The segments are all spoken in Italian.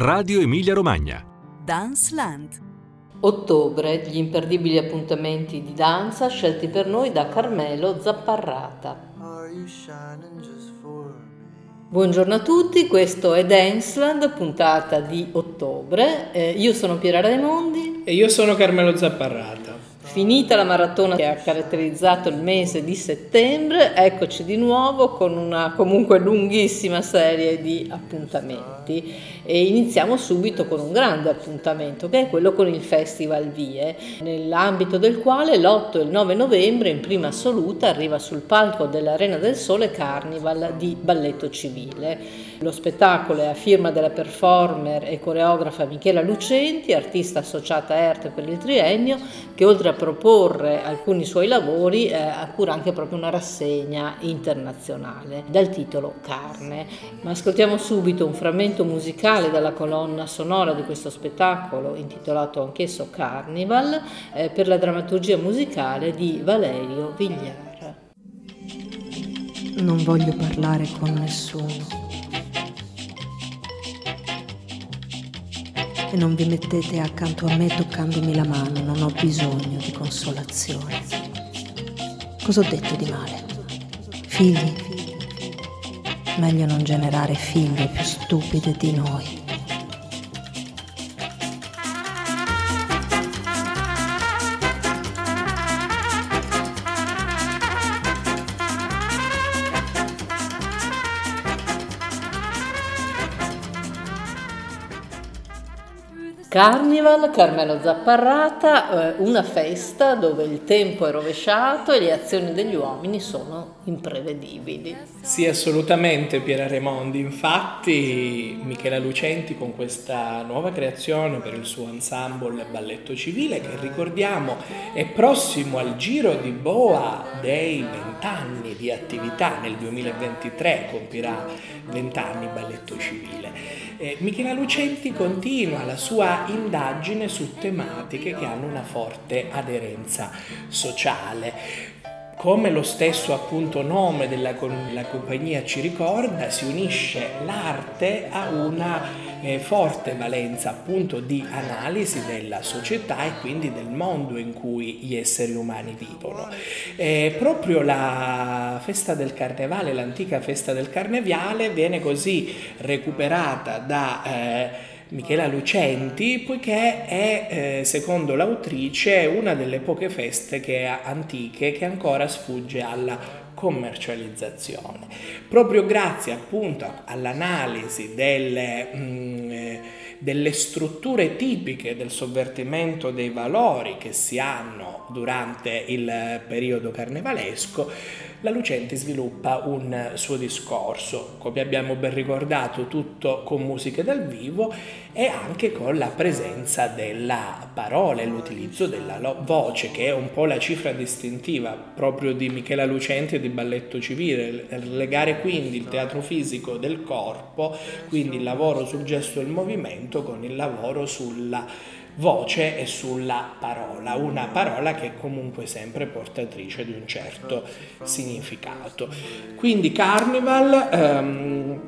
Radio Emilia Romagna. Dance Land. Ottobre, gli imperdibili appuntamenti di danza scelti per noi da Carmelo Zapparrata. Buongiorno a tutti, questo è Danceland, puntata di ottobre. Eh, io sono Piera Raimondi. E io sono Carmelo Zapparrata. Finita la maratona che ha caratterizzato il mese di settembre, eccoci di nuovo con una comunque lunghissima serie di appuntamenti e iniziamo subito con un grande appuntamento che è quello con il Festival Vie, nell'ambito del quale l'8 e il 9 novembre in prima assoluta arriva sul palco dell'Arena del Sole Carnival di Balletto Civile. Lo spettacolo è a firma della performer e coreografa Michela Lucenti, artista associata a ERT per il triennio, che oltre a proporre alcuni suoi lavori eh, cura anche proprio una rassegna internazionale dal titolo Carne. Ma ascoltiamo subito un frammento musicale dalla colonna sonora di questo spettacolo intitolato anch'esso Carnival eh, per la drammaturgia musicale di Valerio Vigliar. Non voglio parlare con nessuno e non vi mettete accanto a me toccandomi la mano, non ho bisogno di consolazione. Cosa ho detto di male? Figli? Meglio non generare figlie più stupide di noi. Carnival, Carmelo Zapparrata, eh, una festa dove il tempo è rovesciato e le azioni degli uomini sono imprevedibili. Sì, assolutamente Piera Remondi. Infatti Michela Lucenti con questa nuova creazione per il suo ensemble Balletto Civile, che ricordiamo è prossimo al giro di boa dei vent'anni di attività, nel 2023 compirà vent'anni Balletto Civile. Eh, Michela Lucenti continua la sua indagine su tematiche che hanno una forte aderenza sociale. Come lo stesso appunto nome della, della compagnia ci ricorda, si unisce l'arte a una eh, forte valenza appunto di analisi della società e quindi del mondo in cui gli esseri umani vivono. Eh, proprio la festa del carnevale, l'antica festa del carnevale, viene così recuperata da eh, Michela Lucenti, poiché è, eh, secondo l'autrice, una delle poche feste che antiche che ancora sfugge alla commercializzazione. Proprio grazie appunto all'analisi delle, mh, mm, eh, delle strutture tipiche del sovvertimento dei valori che si hanno durante il periodo carnevalesco, la Lucenti sviluppa un suo discorso, come abbiamo ben ricordato, tutto con musiche dal vivo e anche con la presenza della parola e l'utilizzo della voce, che è un po' la cifra distintiva proprio di Michela Lucenti e di Balletto Civile, legare quindi il teatro fisico del corpo, quindi il lavoro sul gesto e il movimento, con il lavoro sulla voce e sulla parola, una parola che è comunque sempre portatrice di un certo significato. Quindi Carnival ehm,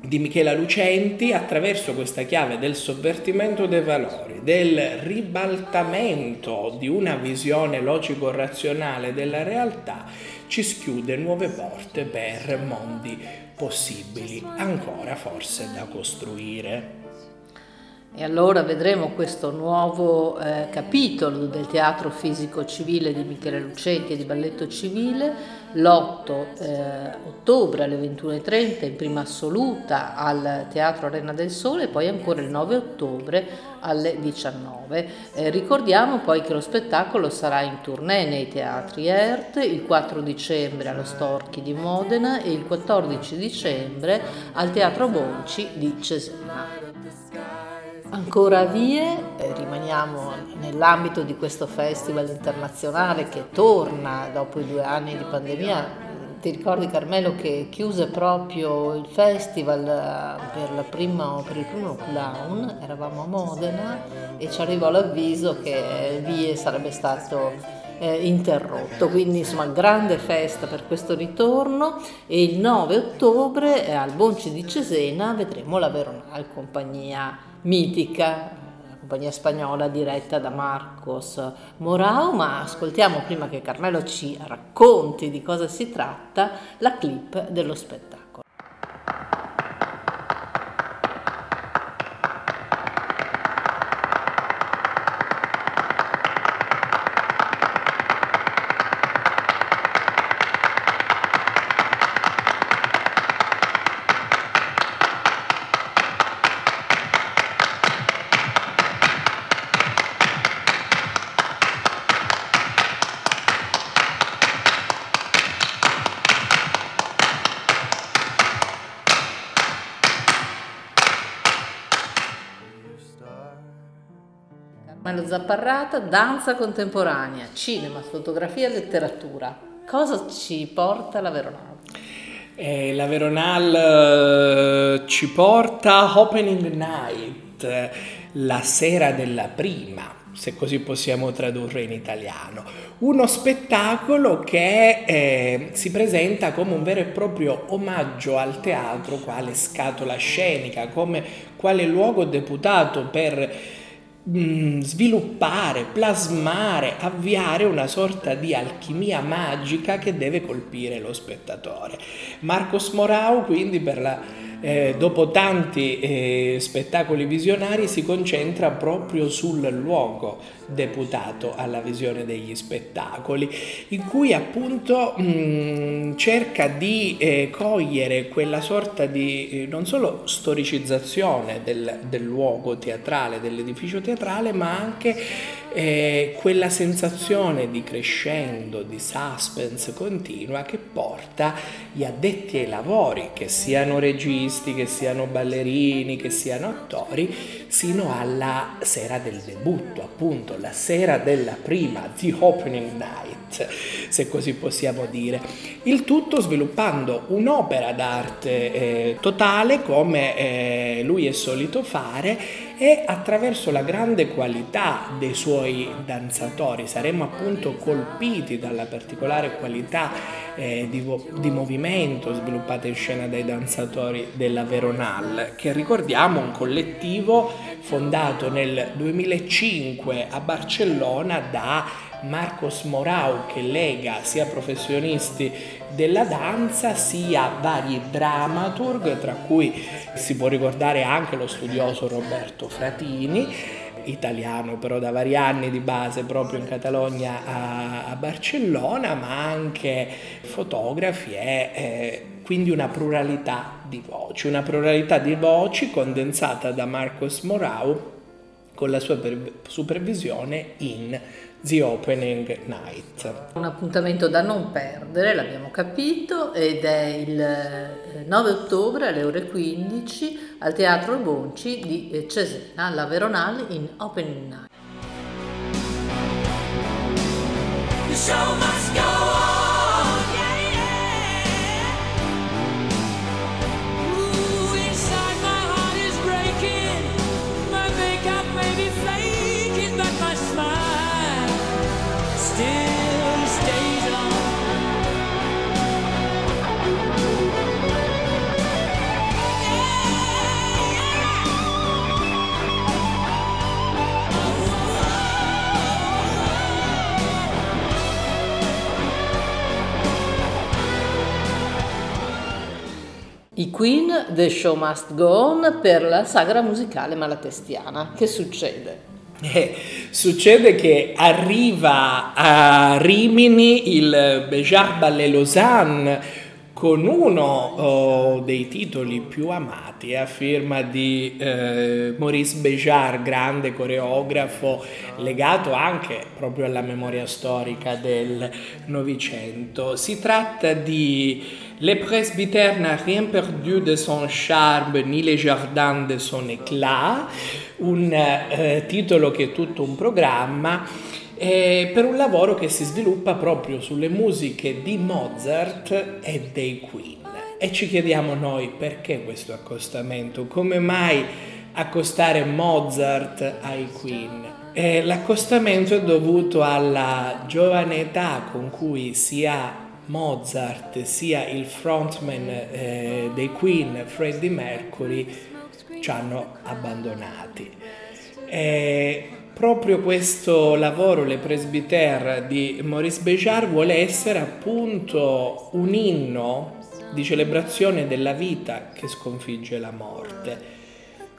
di Michela Lucenti attraverso questa chiave del sovvertimento dei valori, del ribaltamento di una visione logico-razionale della realtà, ci schiude nuove porte per mondi possibili, ancora forse da costruire. E allora vedremo questo nuovo eh, capitolo del teatro fisico civile di Michele Lucenti e di Balletto Civile l'8 eh, ottobre alle 21.30 in prima assoluta al Teatro Arena del Sole e poi ancora il 9 ottobre alle 19. Eh, ricordiamo poi che lo spettacolo sarà in tournée nei teatri ERT il 4 dicembre allo Storchi di Modena e il 14 dicembre al Teatro Bonci di Cesena. Ancora vie, eh, rimaniamo nell'ambito di questo festival internazionale che torna dopo i due anni di pandemia. Ti ricordi Carmelo che chiuse proprio il festival eh, per, prima, per il primo lockdown, eravamo a Modena e ci arrivò l'avviso che Vie sarebbe stato eh, interrotto. Quindi insomma grande festa per questo ritorno e il 9 ottobre eh, al Bonci di Cesena vedremo la Veronal, compagnia mitica compagnia spagnola diretta da Marcos Morao, ma ascoltiamo prima che Carmelo ci racconti di cosa si tratta la clip dello spettacolo. Zapparrata, danza contemporanea, cinema, fotografia e letteratura. Cosa ci porta la Veronal? Eh, la Veronal eh, ci porta Opening Night, la sera della prima, se così possiamo tradurre in italiano. Uno spettacolo che eh, si presenta come un vero e proprio omaggio al teatro, quale scatola scenica, come quale luogo deputato per Mm, sviluppare, plasmare, avviare una sorta di alchimia magica che deve colpire lo spettatore. Marcos Morau quindi per la eh, dopo tanti eh, spettacoli visionari si concentra proprio sul luogo deputato alla visione degli spettacoli, in cui appunto mh, mm, cerca di eh, cogliere quella sorta di eh, non solo storicizzazione del, del luogo teatrale, dell'edificio teatrale, ma anche eh, quella sensazione di crescendo, di suspense continua che porta gli addetti ai lavori, che siano registi, che siano ballerini, che siano attori, sino alla sera del debutto, appunto, la sera della prima, the opening night, se così possiamo dire. Il tutto sviluppando un'opera d'arte eh, totale come eh, lui è solito fare e attraverso la grande qualità dei suoi danzatori. Saremmo appunto colpiti dalla particolare qualità eh, di, di, movimento sviluppata in scena dai danzatori della Veronal, che ricordiamo un collettivo fondato nel 2005 a Barcellona da Marcos Morau che lega sia professionisti della danza sia vari dramaturg, tra cui si può ricordare anche lo studioso Roberto Fratini, italiano però da vari anni di base proprio in Catalogna a, Barcellona, ma anche fotografi e eh, quindi una pluralità di voci, una pluralità di voci condensata da Marcos Morau con la sua supervisione in The Opening Night. Un appuntamento da non perdere, l'abbiamo capito, ed è il 9 eh, ottobre alle ore 15 al Teatro Bonci di eh, Cesena, alla Veronale in Opening Night. I Queen, The Show Must Go On per la sagra musicale malatestiana. Che succede? Eh, succede che arriva a Rimini il Bejar Ballet Lausanne con uno oh, dei titoli più amati a firma di eh, Maurice Bejar, grande coreografo legato anche proprio alla memoria storica del Novecento. Si tratta di Le presbytère n'a rien perdu de son charme ni les jardins de son éclat, un eh, titolo che è tutto un programma eh, per un lavoro che si sviluppa proprio sulle musiche di Mozart e dei Queen. E ci chiediamo noi perché questo accostamento, come mai accostare Mozart ai Queen? Eh, l'accostamento è dovuto alla giovane età con cui sia Mozart sia il frontman eh, dei Queen, Freddie Mercury, ci hanno abbandonati. E proprio questo lavoro, Le Presbytère di Maurice Béjart, vuole essere appunto un inno di celebrazione della vita che sconfigge la morte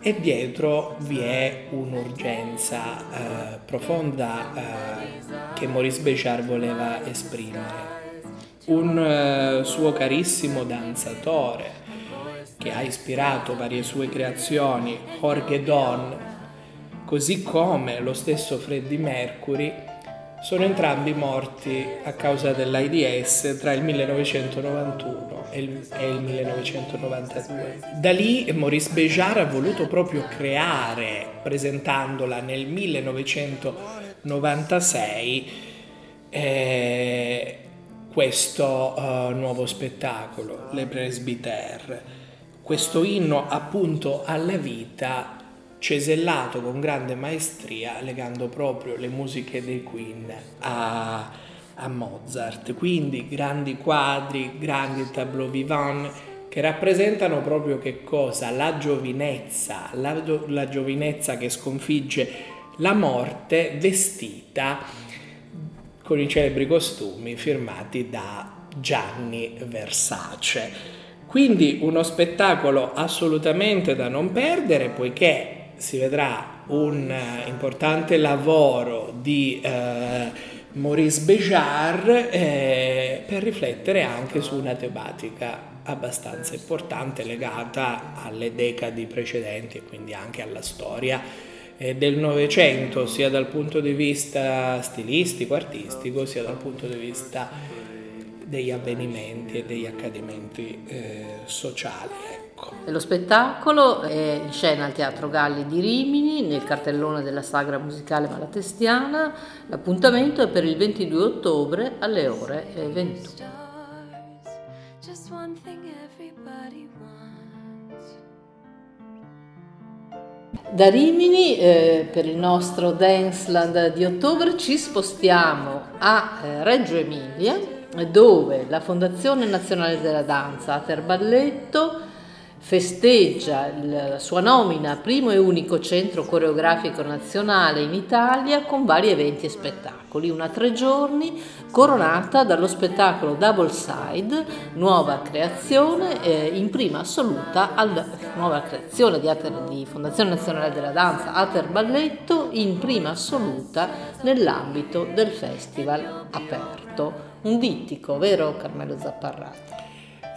e dietro vi è un'urgenza eh, profonda eh, che Maurice Béjart voleva esprimere. Un eh, suo carissimo danzatore che ha ispirato varie sue creazioni, Jorge Don, così come lo stesso Freddie Mercury, sono entrambi morti a causa dell'AIDS tra il 1991 e il, e il 1992. Da lì Maurice Béjart ha voluto proprio creare, presentandola nel 1996, eh, questo uh, nuovo spettacolo, Le Presbytère. Questo inno appunto alla vita cesellato con grande maestria legando proprio le musiche dei Queen a, a Mozart. Quindi grandi quadri, grandi tableau vivant che rappresentano proprio che cosa? La giovinezza, la, la giovinezza che sconfigge la morte vestita con i celebri costumi firmati da Gianni Versace. Quindi uno spettacolo assolutamente da non perdere poiché si vedrà un uh, importante lavoro di uh, Maurice Béjart eh, per riflettere anche su una tematica abbastanza importante legata alle decadi precedenti e quindi anche alla storia eh, del Novecento, sia dal punto di vista stilistico, artistico, sia dal punto di vista degli avvenimenti e degli accadimenti eh, sociali. Ecco. Lo spettacolo è in scena al Teatro Galli di Rimini, nel cartellone della Sagra Musicale Malatestiana. L'appuntamento è per il 22 ottobre alle ore 21. Da Rimini eh, per il nostro Danceland di ottobre ci spostiamo a eh, Reggio Emilia dove la Fondazione Nazionale della Danza Ater Balletto festeggia la sua nomina primo e unico centro coreografico nazionale in Italia con vari eventi e spettacoli. Una tre giorni coronata dallo spettacolo Double Side, nuova creazione eh, in prima assoluta alla nuova creazione di, Ater, di Fondazione Nazionale della Danza Ater Balletto in prima assoluta nell'ambito del festival aperto. Un dittico, vero Carmelo Zapparrati?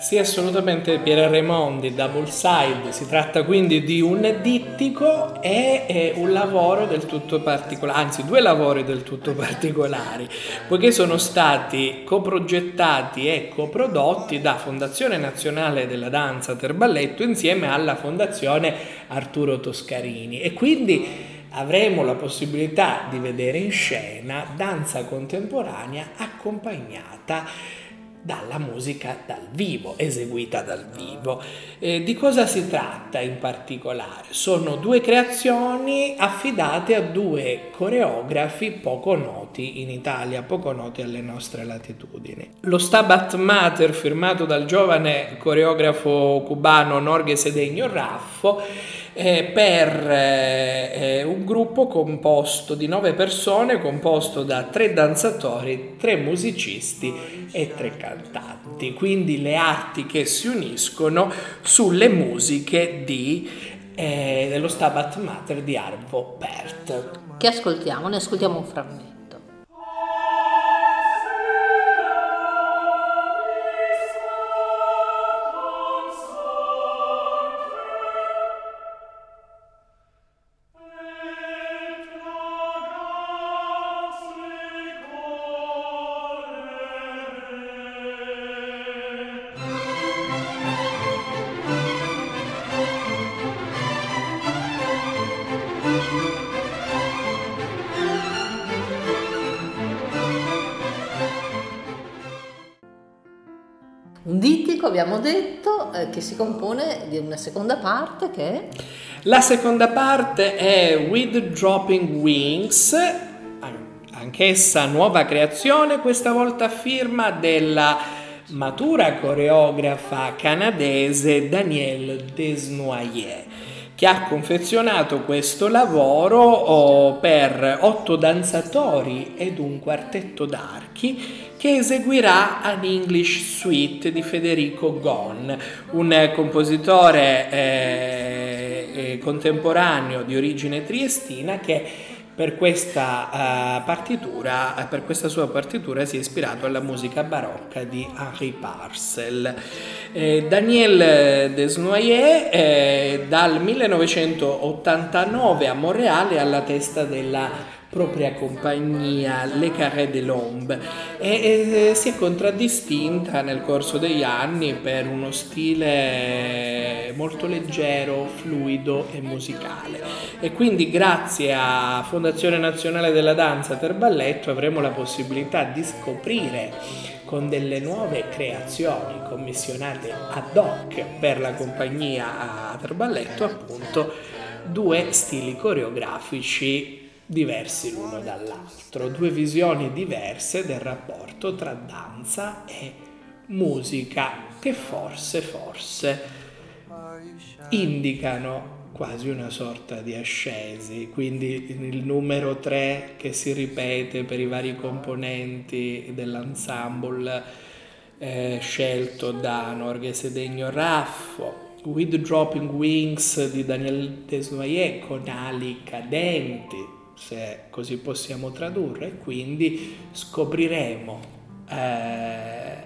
Sì, assolutamente Piera Raimondi, Double Side, si tratta quindi di un dittico e un lavoro del tutto particolare, anzi due lavori del tutto particolari, poiché sono stati coprogettati e coprodotti da Fondazione Nazionale della Danza Terballetto insieme alla Fondazione Arturo Toscarini. E quindi avremo la possibilità di vedere in scena danza contemporanea accompagnata dalla musica dal vivo, eseguita dal vivo. Eh, di cosa si tratta in particolare? Sono due creazioni affidate a due coreografi poco noti in Italia, poco noti alle nostre latitudini. Lo Stabat Mater firmato dal giovane coreografo cubano Norge Sedegno Raffo eh, per eh, eh, un gruppo composto di nove persone, composto da tre danzatori, tre musicisti e tre cantanti. Quindi le arti che si uniscono sulle musiche di, eh, dello Stabat Mater di Arvo Pärt. Che ascoltiamo? Ne ascoltiamo un frammento. Abbiamo detto, eh, che si compone di una seconda parte che è... La seconda parte è With Dropping Wings, anch'essa nuova creazione, questa volta firma della matura coreografa canadese Danielle Desnoyers che ha confezionato questo lavoro oh, per otto danzatori ed un quartetto d'archi che eseguirà An English Suite di Federico Gon, un compositore eh, eh, contemporaneo di origine triestina che per questa, uh, partitura, uh, per questa sua partitura si è ispirato alla musica barocca di Henri Parcel. Eh, Daniel Desnoyers eh, dal 1989 a Monreale è alla testa della propria compagnia, Le Carré de l'Ombre, e, e, si è contraddistinta nel corso degli anni per uno stile molto leggero, fluido e musicale. E quindi grazie a Fondazione Nazionale della Danza Terballetto avremo la possibilità di scoprire con delle nuove creazioni commissionate ad hoc per la compagnia Terballetto appunto due stili coreografici diversi l'uno dall'altro, due visioni diverse del rapporto tra danza e musica che forse, forse indicano quasi una sorta di ascesi, quindi il numero 3 che si ripete per i vari componenti dell'ensemble eh, scelto da Norghe Degno Raffo, With Dropping Wings di Daniel Desnoyers con ali cadenti, se così possiamo tradurre, quindi scopriremo eh,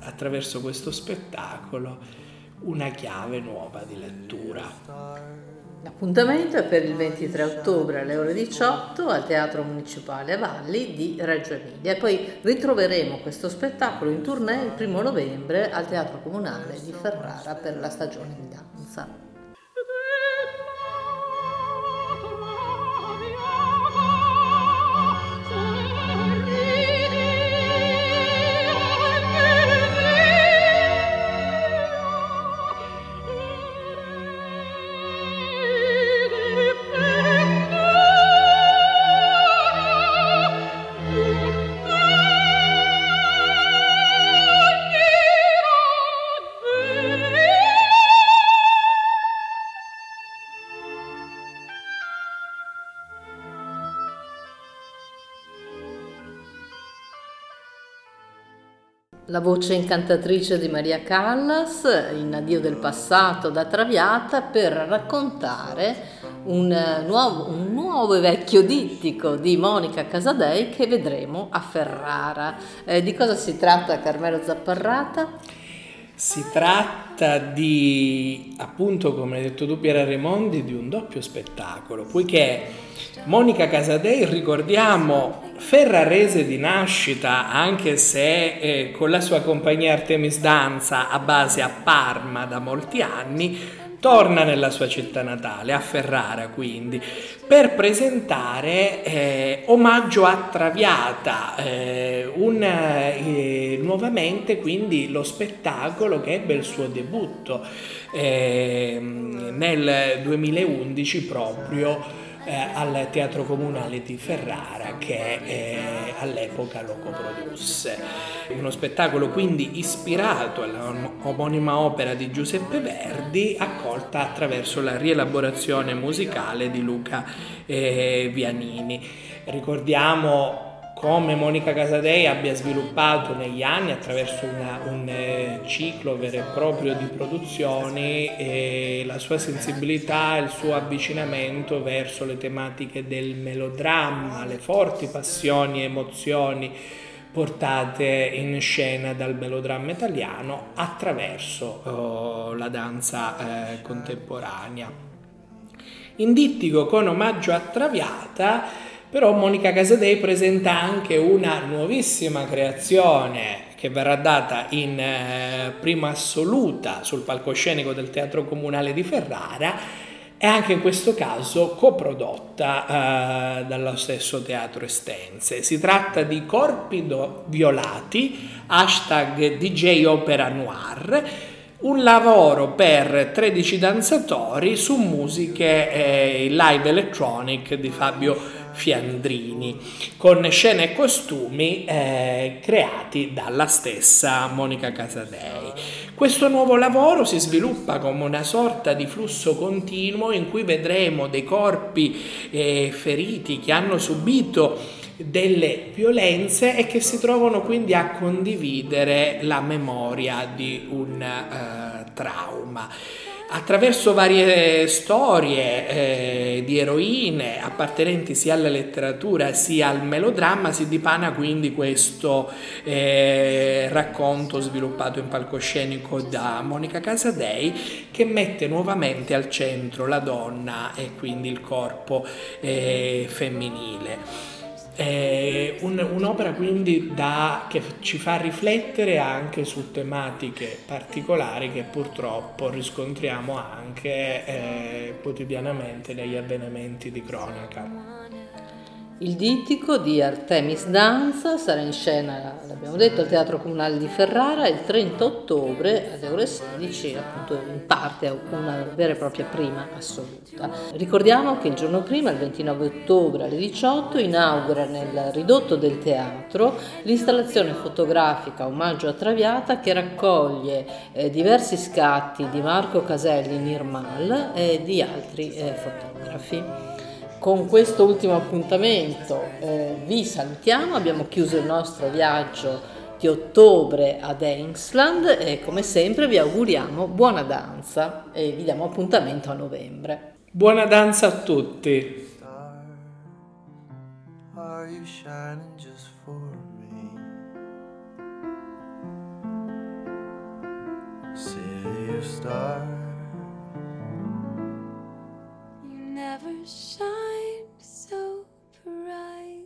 attraverso questo spettacolo una chiave nuova di lettura. L'appuntamento è per il 23 ottobre alle ore 18 al Teatro Municipale Valli di Reggio Emilia e poi ritroveremo questo spettacolo in tournée il primo novembre al Teatro Comunale di Ferrara per la stagione di danza. La voce incantatrice di Maria Callas in Addio del passato da Traviata per raccontare un nuovo, un nuovo e vecchio dittico di Monica Casadei che vedremo a Ferrara. Eh, di cosa si tratta Carmelo Zapparrata? Si tratta di, appunto come hai detto tu Piera Raimondi, di un doppio spettacolo, poiché Monica Casadei, ricordiamo, ferrarese di nascita, anche se eh, con la sua compagnia Artemis Danza a base a Parma da molti anni, torna nella sua città natale, a Ferrara quindi, per presentare eh, Omaggio a Traviata, eh, un, eh, nuovamente quindi lo spettacolo che ebbe il suo debutto ehm, nel 2011 proprio al Teatro Comunale di Ferrara che eh, all'epoca lo coprodusse. Uno spettacolo quindi ispirato all'omonima opera di Giuseppe Verdi, accolta attraverso la rielaborazione musicale di Luca eh, Vianini. Ricordiamo come Monica Casadei abbia sviluppato negli anni attraverso una, un eh, ciclo vero e proprio di produzioni eh, la sua sensibilità, il suo avvicinamento verso le tematiche del melodramma, le forti passioni e emozioni portate in scena dal melodramma italiano attraverso oh, la danza eh, contemporanea. In dittico con omaggio a Traviata però Monica Casadei presenta anche una nuovissima creazione che verrà data in eh, prima assoluta sul palcoscenico del Teatro Comunale di Ferrara e anche in questo caso coprodotta eh, dallo stesso Teatro Estense. Si tratta di Corpi Violati, hashtag DJ Opera Noir, un lavoro per 13 danzatori su musiche eh, live electronic di Fabio Fiandrini, con scene e costumi eh, creati dalla stessa Monica Casadei. Questo nuovo lavoro si sviluppa come una sorta di flusso continuo in cui vedremo dei corpi eh, feriti che hanno subito delle violenze e che si trovano quindi a condividere la memoria di un uh, trauma attraverso varie storie eh, di eroine appartenenti sia alla letteratura sia al melodramma si dipana quindi questo eh, racconto sviluppato in palcoscenico da Monica Casadei che mette nuovamente al centro la donna e quindi il corpo eh, femminile. Un, un'opera quindi da, che ci fa riflettere anche su tematiche particolari che purtroppo riscontriamo anche eh, quotidianamente negli avvenimenti di cronaca. Il dittico di Artemis Danza sarà in scena, l'abbiamo detto, al Teatro Comunale di Ferrara il 30 ottobre alle ore 16, appunto in parte una vera e propria prima assoluta. Ricordiamo che il giorno prima, il 29 ottobre alle 18, inaugura nel ridotto del teatro l'installazione fotografica Omaggio a Traviata che raccoglie eh, diversi scatti di Marco Caselli in Irmal e di altri eh, fotografi con questo ultimo appuntamento eh, vi salutiamo, abbiamo chiuso il nostro viaggio di ottobre ad Engsland e come sempre vi auguriamo buona danza e vi diamo appuntamento a novembre. Buona danza a tutti! City never shined so bright.